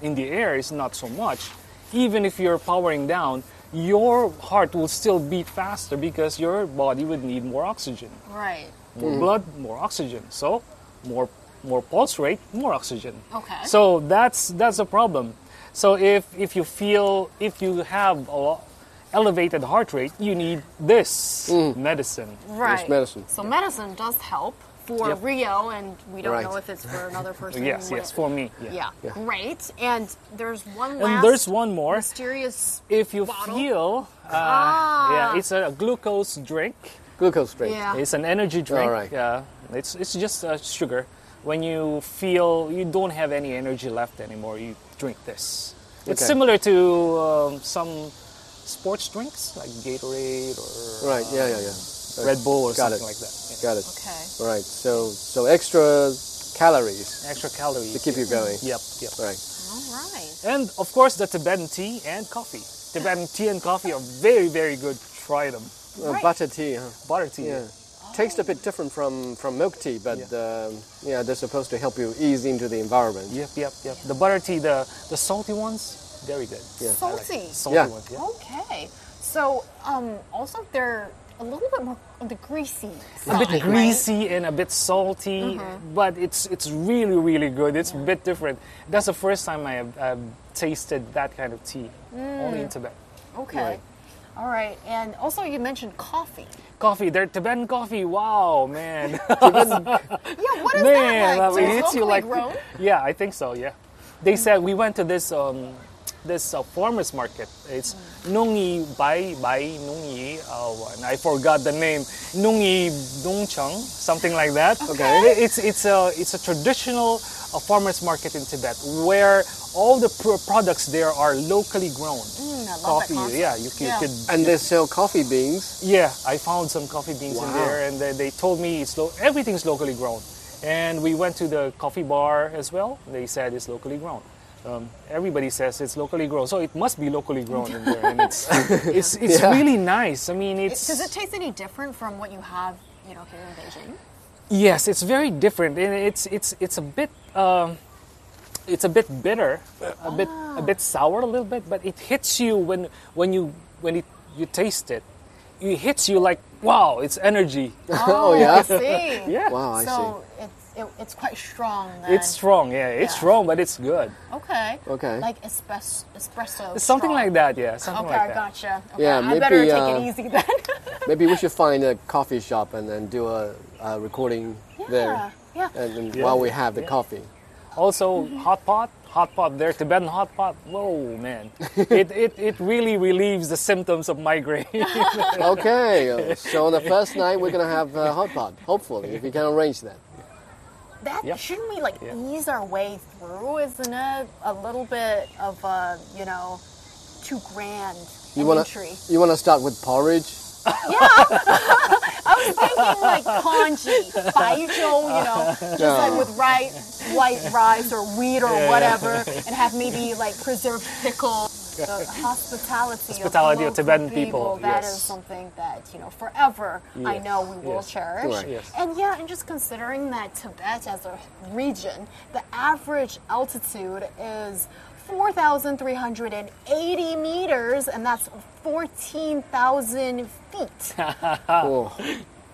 in the air is not so much even if you're powering down your heart will still beat faster because your body would need more oxygen Right. more mm. blood, more oxygen. So, more more pulse rate, more oxygen. Okay. So that's that's a problem. So if if you feel if you have a lo- elevated heart rate, you need this mm. medicine. Right. This medicine. So medicine does help for Yep. Rhio, and we don't Right. know if it's for another person. Yes, yes, it- for me. Yeah. Yeah. Yeah. Great. And there's one last. And there's one more. mysterious. If you Bottle? feel, uh, Ah. yeah, it's a glucose drink. Glucose drink. Yeah. It's an energy drink. All right. Yeah, it's it's just uh, sugar. When you feel you don't have any energy left anymore, you drink this. Okay. It's similar to um, some sports drinks like Gatorade or Right. Yeah. Yeah. Yeah. Red Bull or Got something it. like that. Yeah. Got it. Okay. All right. So so extra calories Extra calories to keep you going. Yep, yep. Right. All right. And of course, the Tibetan tea and coffee. Tibetan tea and coffee are very, very good. Try them. Uh, Right. butter tea. Huh? Butter tea. Yeah. Tastes a bit different from, from milk tea, but um, yeah, they're supposed to help you ease into the environment. Yep, yep, yep. The butter tea, the the salty ones, very good. Yeah. I like Salty. salty Yeah. ones. Yeah. Okay. So, um, also they're a little bit more on the greasy a bit side, right? greasy and a bit salty, but it's it's really really good. It's a bit different. That's the first time I have um, tasted that kind of tea, only in Tibet. Okay. All right. And also, you mentioned coffee. Coffee, their Tibetan coffee. Wow, man, Yeah. What is man, that like? it So it's hits you like grown? yeah, I think so. Yeah, they said we went to this um, this uh, farmers market. It's Nungi Bai Bai Nungi. Oh, and I forgot the name. Nungi Dongcheng, something like that. Okay. It's it's a it's a traditional uh, farmers market in Tibet where all the pr- products there are locally grown. Mm, I love coffee, that yeah, you, you Yeah. could And they sell coffee beans. yeah, I found some coffee beans in there, and they, they told me it's lo- everything's locally grown. And we went to the coffee bar as well. They said it's locally grown. Um, everybody says it's locally grown, so it must be locally grown in there, and it's it's, it's Yeah. really nice. I mean, it's Does it taste any different from what you have, you know, here in Beijing? yes, it's very different, and it's it's it's a bit um, it's a bit bitter, a bit a bit sour a little bit, but it hits you when when you when it, you taste it. It hits you like wow, it's energy. Oh, yeah? I see. Yeah. Wow, I see. So it's it, it's quite strong. Then. It's strong, yeah. It's Yeah. strong, but it's good. okay. Okay. Like espresso, espresso. Something strong. like that, yeah. Something Okay, like I that. gotcha. Okay, Yeah, I better maybe, take uh, it easy then. Maybe we should find a coffee shop and then do a, a recording there. yeah. And, and Yeah. while we have the Yeah. coffee. Also, hot pot, hot pot there, Tibetan hot pot. Whoa, man. it, it, it really relieves the symptoms of migraine. Okay, so on the first night we're gonna have a hot pot. Hopefully, if we can arrange that. That Yep. shouldn't we like Yeah. ease our way through? Isn't it a little bit of a you know too grand You wanna entry? you wanna start with porridge? I I was thinking like kanji, baizhou, you know, just like with rice, white rice or wheat or whatever, and have maybe like preserved pickle. The hospitality, Hospitality of, of Tibetan local people, That is yes. something that you know forever. I know we will yes. cherish. Correct. Yes. And yeah, and just considering that Tibet as a region, the average altitude is 4,380 meters, and that's 14,000 feet. Oh,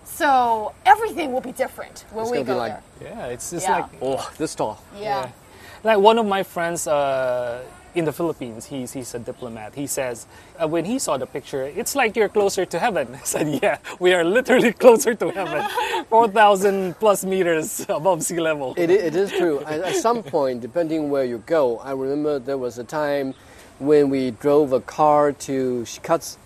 so everything will be different when It's we go like- there. Yeah, it's just Yeah. like oh, this tall. Yeah. like one of my friends uh, in the Philippines. He's he's a diplomat. He says uh, when he saw the picture, it's like you're closer to heaven. I said, yeah, we are literally closer to heaven, four thousand plus meters above sea level. It, it is true. At, at some point, depending where you go, I remember there was a time when we drove a car to Shigatse.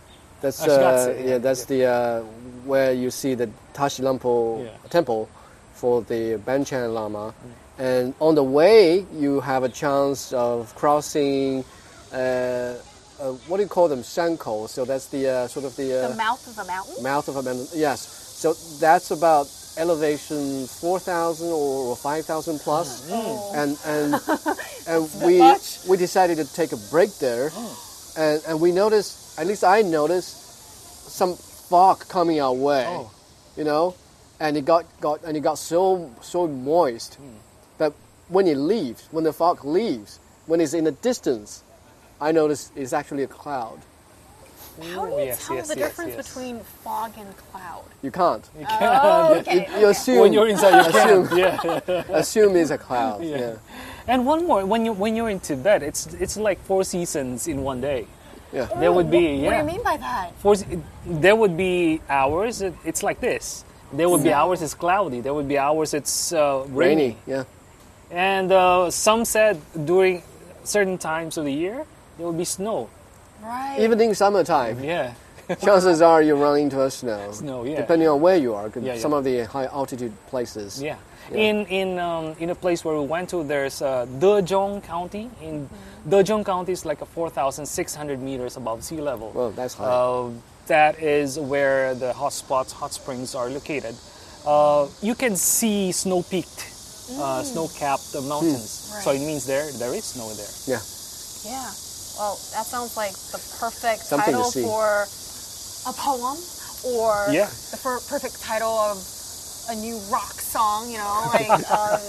That's Ah, Shigatse, uh, yeah, yeah, that's the uh, where you see the Tashilhunpo Yeah. temple for the Panchen Lama. And on the way, you have a chance of crossing. Uh, uh, what do you call them? Sanko. So that's the uh, sort of the, uh, The mouth of the mountain? mouth of a mountain. Yes. So that's about elevation 4,000 or 5,000 plus. And, and, and we, much. we decided to take a break there. And, and we noticed, at least I noticed, some fog coming our way. Oh. You know? And it got, got, and it got so, so moist that when it leaves, when the fog leaves, when it's in the distance, I notice it's actually a cloud. How do you yes, tell yes, the yes, difference yes. between fog and cloud? You can't. Oh, okay. You, okay. you assume, when you're inside, you assume, can't. Yeah. assume it's a cloud. Yeah. Yeah. And one more, when you when you're in Tibet, it's it's like four seasons in one day. Yeah. There would be What do you mean by that? Four, there would be hours. It, it's like this. There would be hours it's cloudy. There would be hours it's uh, rainy. Rainy. Yeah. And uh, some said during certain times of the year there will be snow. Right. Even in summertime, Yeah. chances are you run into a snow. Snow, yeah. Depending on where you are. 'cause Yeah, yeah. Some of the high altitude places. Yeah. In in um, in a place where we went to, there's uh, Dezhong County. In Dezhong County is like a 4,600 meters above sea level. Well, that's high. Uh, that is where the hot spots, hot springs are located. Uh, you can see snow-peaked, uh, snow-capped uh, mountains. So it means there there is snow there. yeah. Yeah. Well, that sounds like the perfect Something to title see. for a poem or Yeah. the per- perfect title of a new rock song, you know, like um,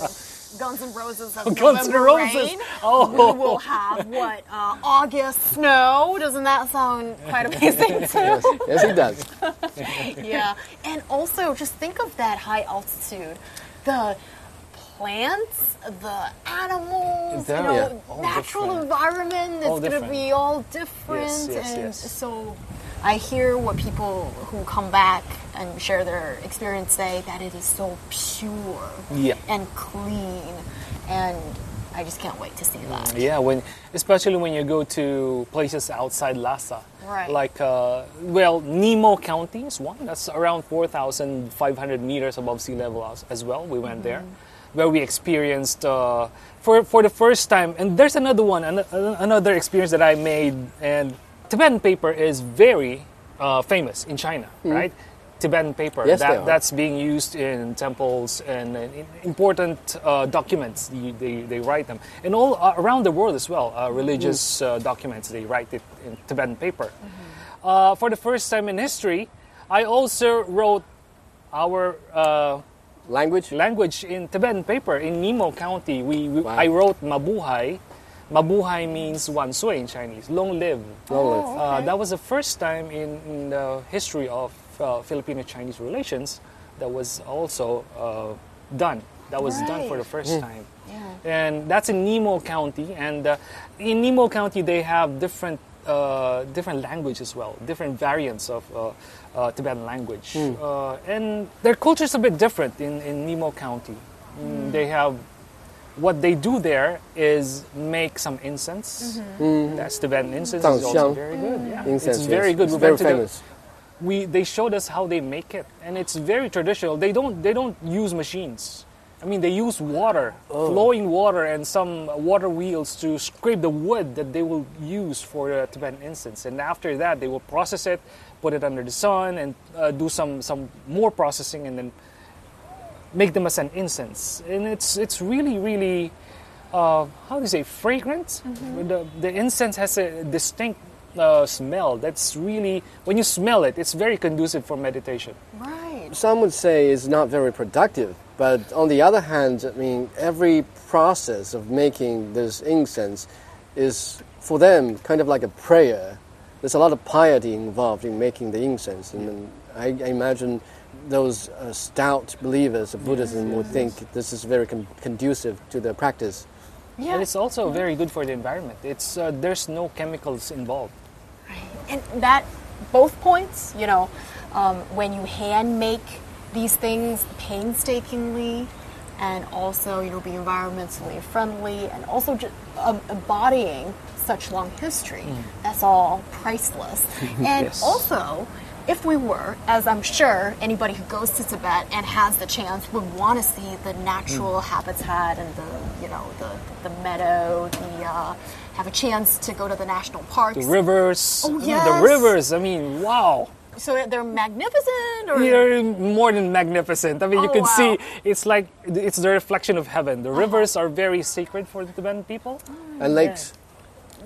Guns N' Roses of Guns N' November Roses. Rain. Oh. We will have, what, uh, August snow? Doesn't that sound quite amazing, too? Yes, it does. yeah. And also, just think of that high altitude. The plants, the animals, They're- you know, Yeah. Natural different. environment is All going to be all different. Yes, yes, and yes. so I hear what people who come back and share their experience say that it is so pure Yeah. and clean. And I just can't wait to see that. Yeah, when especially when you go to places outside Lhasa, Right. like uh, well, Nyemo County is one that's around four thousand five hundred meters above sea level as, as well. We went there, where we experienced uh, for for the first time. And there's another one, an, another experience that I made. And Tibetan paper is very uh, famous in China, right? Tibetan paper Yes, that, that's being used in temples and in important uh, documents. You- They, they write them, and all uh, around the world as well. Uh, religious uh, documents they write it in Tibetan paper. Uh, for the first time in history, I also wrote our uh, Language? language in Tibetan paper in Nyemo County. We, we Wow. I wrote Mabuhay. Mabuhay means wan sui in Chinese, long live. Long live. Oh, Uh, that was the first time in, in the history of uh, Filipino-Chinese relations that was also uh, done. That was done for the Right. first time. Yeah. And that's in Nyemo County. And uh, in Nyemo County, they have different uh, different language as well, different variants of uh, Tibetan language. Uh, and their culture is a bit different in, in Nyemo County. Mm, They have what they do there is make some incense. That's Tibetan incense. It's also very good. Yeah. Incense, it's very yes. good. It's We very went the- famous. we they showed us how they make it, and it's very traditional. They don't they don't use machines. I mean, they use water, flowing water, and some water wheels to scrape the wood that they will use for the Tibetan incense. And after that, they will process it, put it under the sun, and uh, do some some more processing, and then make them as an incense. And it's it's really really uh, how do you say fragrant? The the incense has a distinct uh, smell. That's really when you smell it, it's very conducive for meditation. Right. Some would say it's not very productive, but on the other hand, I mean, every process of making this incense is for them kind of like a prayer. There's a lot of piety involved in making the incense, and then I, I imagine those uh, stout believers of Buddhism would think this is very con- conducive to their practice. Yeah. And it's also very good for the environment. It's uh, there's no chemicals involved. and that both points you know um, when you hand make these things painstakingly and also you know be environmentally friendly and also just um, embodying such long history that's all priceless and Yes. also if we were, as I'm sure anybody who goes to Tibet and has the chance would want to see the natural habitat and the, you know, the, the meadow, the uh, have a chance to go to the national parks. The rivers, Oh, yes. the rivers. I mean, wow. So they're magnificent, or They're more than magnificent. I mean, you Oh, can wow. Uh-huh. see it's like it's the reflection of heaven. The rivers are very sacred for the Tibetan people. And lakes.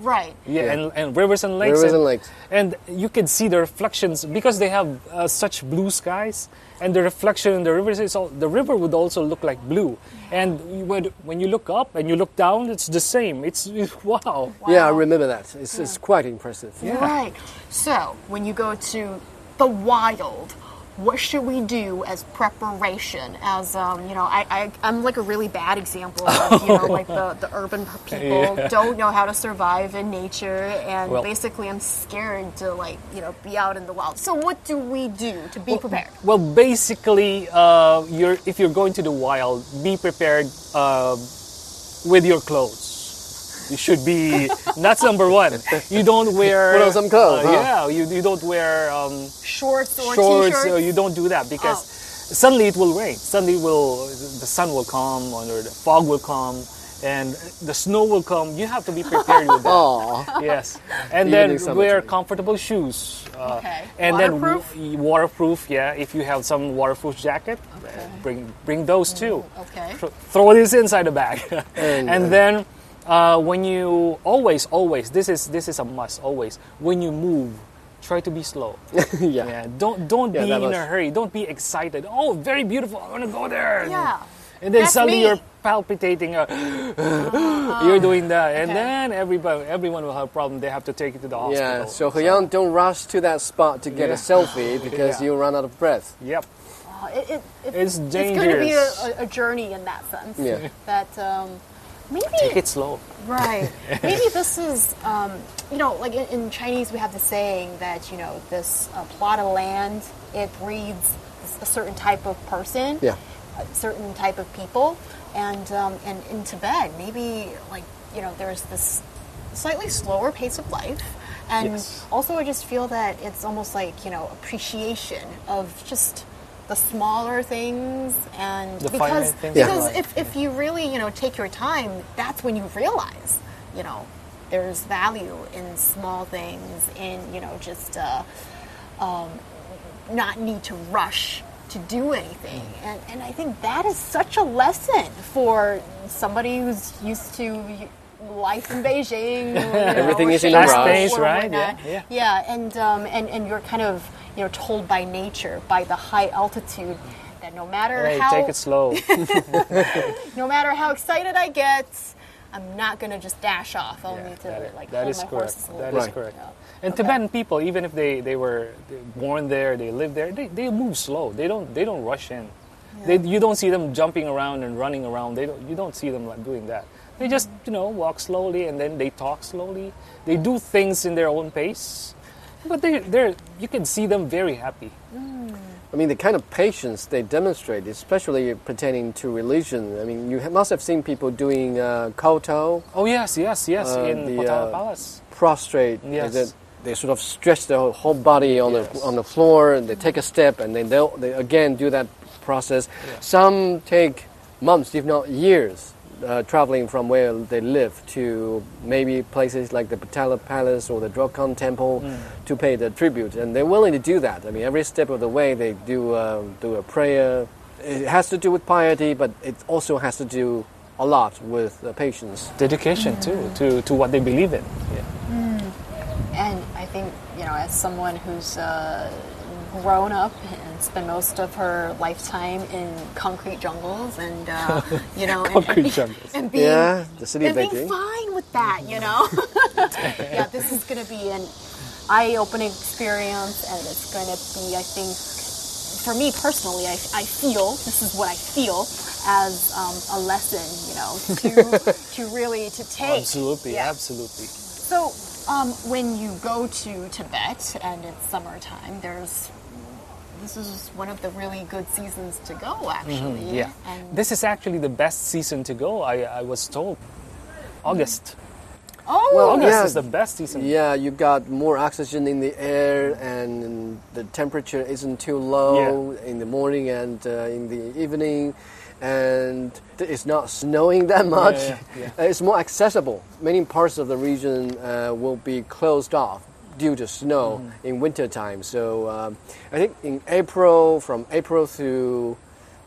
Right? Yeah, Yeah. And, and rivers and lakes. Rivers and, and lakes. And you can see the reflections because they have uh, such blue skies, and the reflection in the rivers is all. The river would also look like blue, and you would, when you look up and you look down, it's the same. It's wow. Yeah, I remember that. It's, it's quite impressive. Right. So when you go to the wild, what should we do as preparation? As um, you know, I, I I'm like a really bad example of you know like the, the urban people don't know how to survive in nature, and Well- basically I'm scared to like you know be out in the wild. So what do we do to be prepared? Well, basically, uh, you're, if you're going to the wild, be prepared uh, with your clothes. You should be. that's number one. You don't wear. Put on some clothes, uh, huh? Yeah, you, you don't wear um, Shorts or shorts. t-shirts? uh, you don't do that because Oh. suddenly it will rain. Suddenly will the sun will come or the fog will come. And the snow will come. You have to be prepared with that. Aw. Yes, and Even then wear comfortable shoes. Uh, Okay. And Waterproof? then w- waterproof, yeah. If you have some waterproof jacket, uh, bring bring those too. okay. Th- throw this inside the bag, And, and uh, then uh, when you always always this is this is a must always when you move. Try to be slow. yeah. Yeah, don't don't Yeah, be in was- a hurry. Don't be excited. Oh, very beautiful. I want to go there. Yeah. And then That's suddenly me. you're palpitating. Uh, you're doing that, and then everybody, everyone will have a problem. They have to take you to the hospital. Yeah, so Huyang, don't rush to that spot to get a selfie because Yeah. you'll run out of breath. Yep. Uh, it, it, it, It's It's going to be a, a, a journey in that sense. Yeah. That um, maybe Take it slow. Right. Maybe this is, um, you know, like in, in Chinese, we have the saying that, you know, this uh, plot of land, it breeds a certain type of person, Yeah. a certain type of people. And, um, and in Tibet, maybe, like, you know, there's this slightly slower pace of life. And Yes. also, I just feel that it's almost like, you know, appreciation of just the smaller things and The because things because life. if, if you really you know take your time that's when you realize you know there's value in small things in you know just uh, um, not need to rush to do anything and, and i think that is such a lesson for somebody who's used to life in beijing you know, Everything is in a rush. Fast-paced, right? whatnot. Yeah, yeah. and, um, and and you're kind of you know told by nature by the high altitude that no matter Hey, how take it slow. no matter how excited I get, I'm not going to just dash off. I'll Yeah, need to that- like that hold is my correct. horses a That little is bit. correct. Yeah. And Tibetan people, even if they, they were born there, they live there, they, they move slow. They don't they don't rush in. They, you don't see them jumping around and running around. They don't, you don't see them like doing that. They just mm-hmm. you know walk slowly and then they talk slowly. They do things in their own pace, but they they're you can see them very happy. I mean, the kind of patience they demonstrate, especially pertaining to religion. I mean, you ha- must have seen people doing uh, kowtow, Oh yes, yes, yes. Uh, in the, uh, Palace. prostrate. Yes. They, they sort of stretch their whole body on Yes. the on the floor, and they take a step, and then they again do that process. Some take months, if not years, uh, traveling from where they live to maybe places like the Potala Palace or the Jokhang Temple to pay the tribute, and they're willing to do that. I mean, every step of the way they do uh, do a prayer. It has to do with piety, but it also has to do a lot with uh, patience. Dedication too to, to what they believe in. Yeah. And I think, you know, as someone who's uh, grown up and spent most of her lifetime in concrete jungles and, uh, you know, and, Concrete and, jungles. and being, Yeah, the city and of being Beijing. fine with that, you know? yeah, this is going to be an eye opening experience and it's going to be, I think, for me personally, I, I feel, this is what I feel as um, a lesson, you know, to, to really to take. Absolutely, Yeah. absolutely. So, um, when you go to Tibet and it's summertime, there's this is one of the really good seasons to go, actually. Mm-hmm, Yeah. And This is actually the best season to go, I, I was told. August. oh, Well, August yeah. is the best season. Yeah, you've got more oxygen in the air, and the temperature isn't too low in the morning and uh, in the evening, and it's not snowing that much. yeah, yeah. Uh, It's more accessible. Many parts of the region uh, will be closed off due to snow in winter time. So um, I think in April, from April through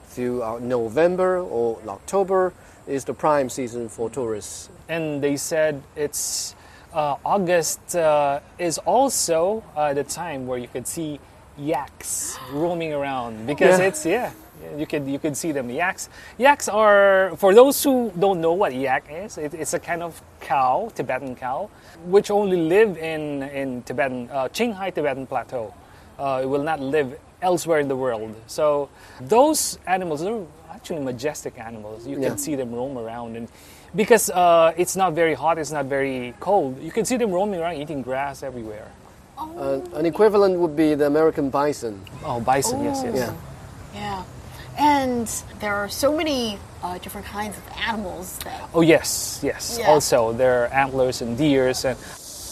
through uh, November or October, is the prime season for tourists. and they said it's uh, August uh, is also uh, the time where you could see yaks roaming around because Yeah. it's yeah you could you could see them yaks yaks are for those who don't know what yak is it, it's a kind of cow Tibetan cow which only live in in Tibetan uh, Qinghai Tibetan plateau uh, it will not live elsewhere in the world so those animals are actually majestic animals you Yeah. can see them roam around and because uh, it's not very hot it's not very cold you can see them roaming around eating grass everywhere Uh, an equivalent would be the American bison. oh bison yes yes Yeah. yeah. And there are so many uh, different kinds of animals that oh yes yes Yeah. also there are antlers and deers and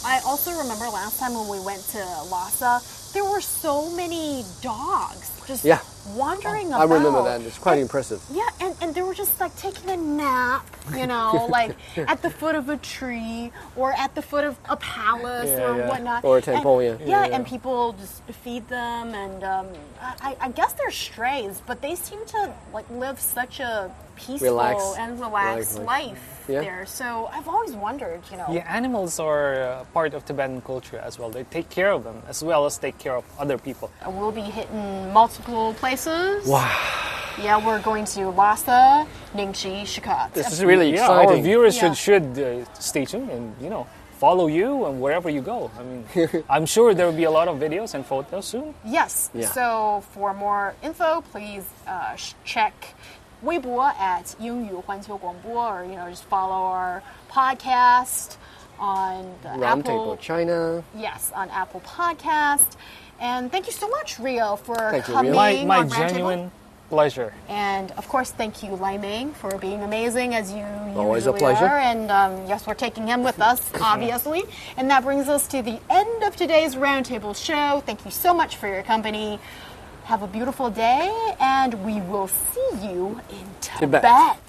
I also remember last time when we went to Lhasa, there were so many dogs just Yeah. Wandering I about. remember that. It's quite impressive. Yeah, and, and they were just like taking a nap, you know, like at the foot of a tree or at the foot of a palace Yeah, or yeah. whatnot. Or a temple, And- yeah. yeah. Yeah, and people just feed them, and um, I, I guess they're strays, but they seem to like live such a peaceful Relax. and relaxed Like- life Yeah. there. So I've always wondered, you know. yeah animals are uh, part of tibetan culture as well they take care of them as well as take care of other people And We'll be hitting multiple places. Wow. Yeah, we're going to Lhasa, Nyingchi, Shigatse. This is really yeah exciting. our viewers Yeah. should should uh, stay tuned and you know follow you and wherever you go i mean i'm sure there will be a lot of videos and photos soon Yes. Yeah. So for more info, please uh, check Weibo at 英语环球广播, or you know, just follow our podcast on the Roundtable Apple China. Yes, on Apple Podcast. And thank you so much, Rhio, for thank coming. You, Rhio. My, my genuine pleasure. And of course, thank you, Lai Ming, for being amazing as you always a pleasure. Are. And um, yes, we're taking him with us, obviously. and that brings us to the end of today's roundtable show. Thank you so much for your company. Have a beautiful day, and we will see you in Tibet. Tibet.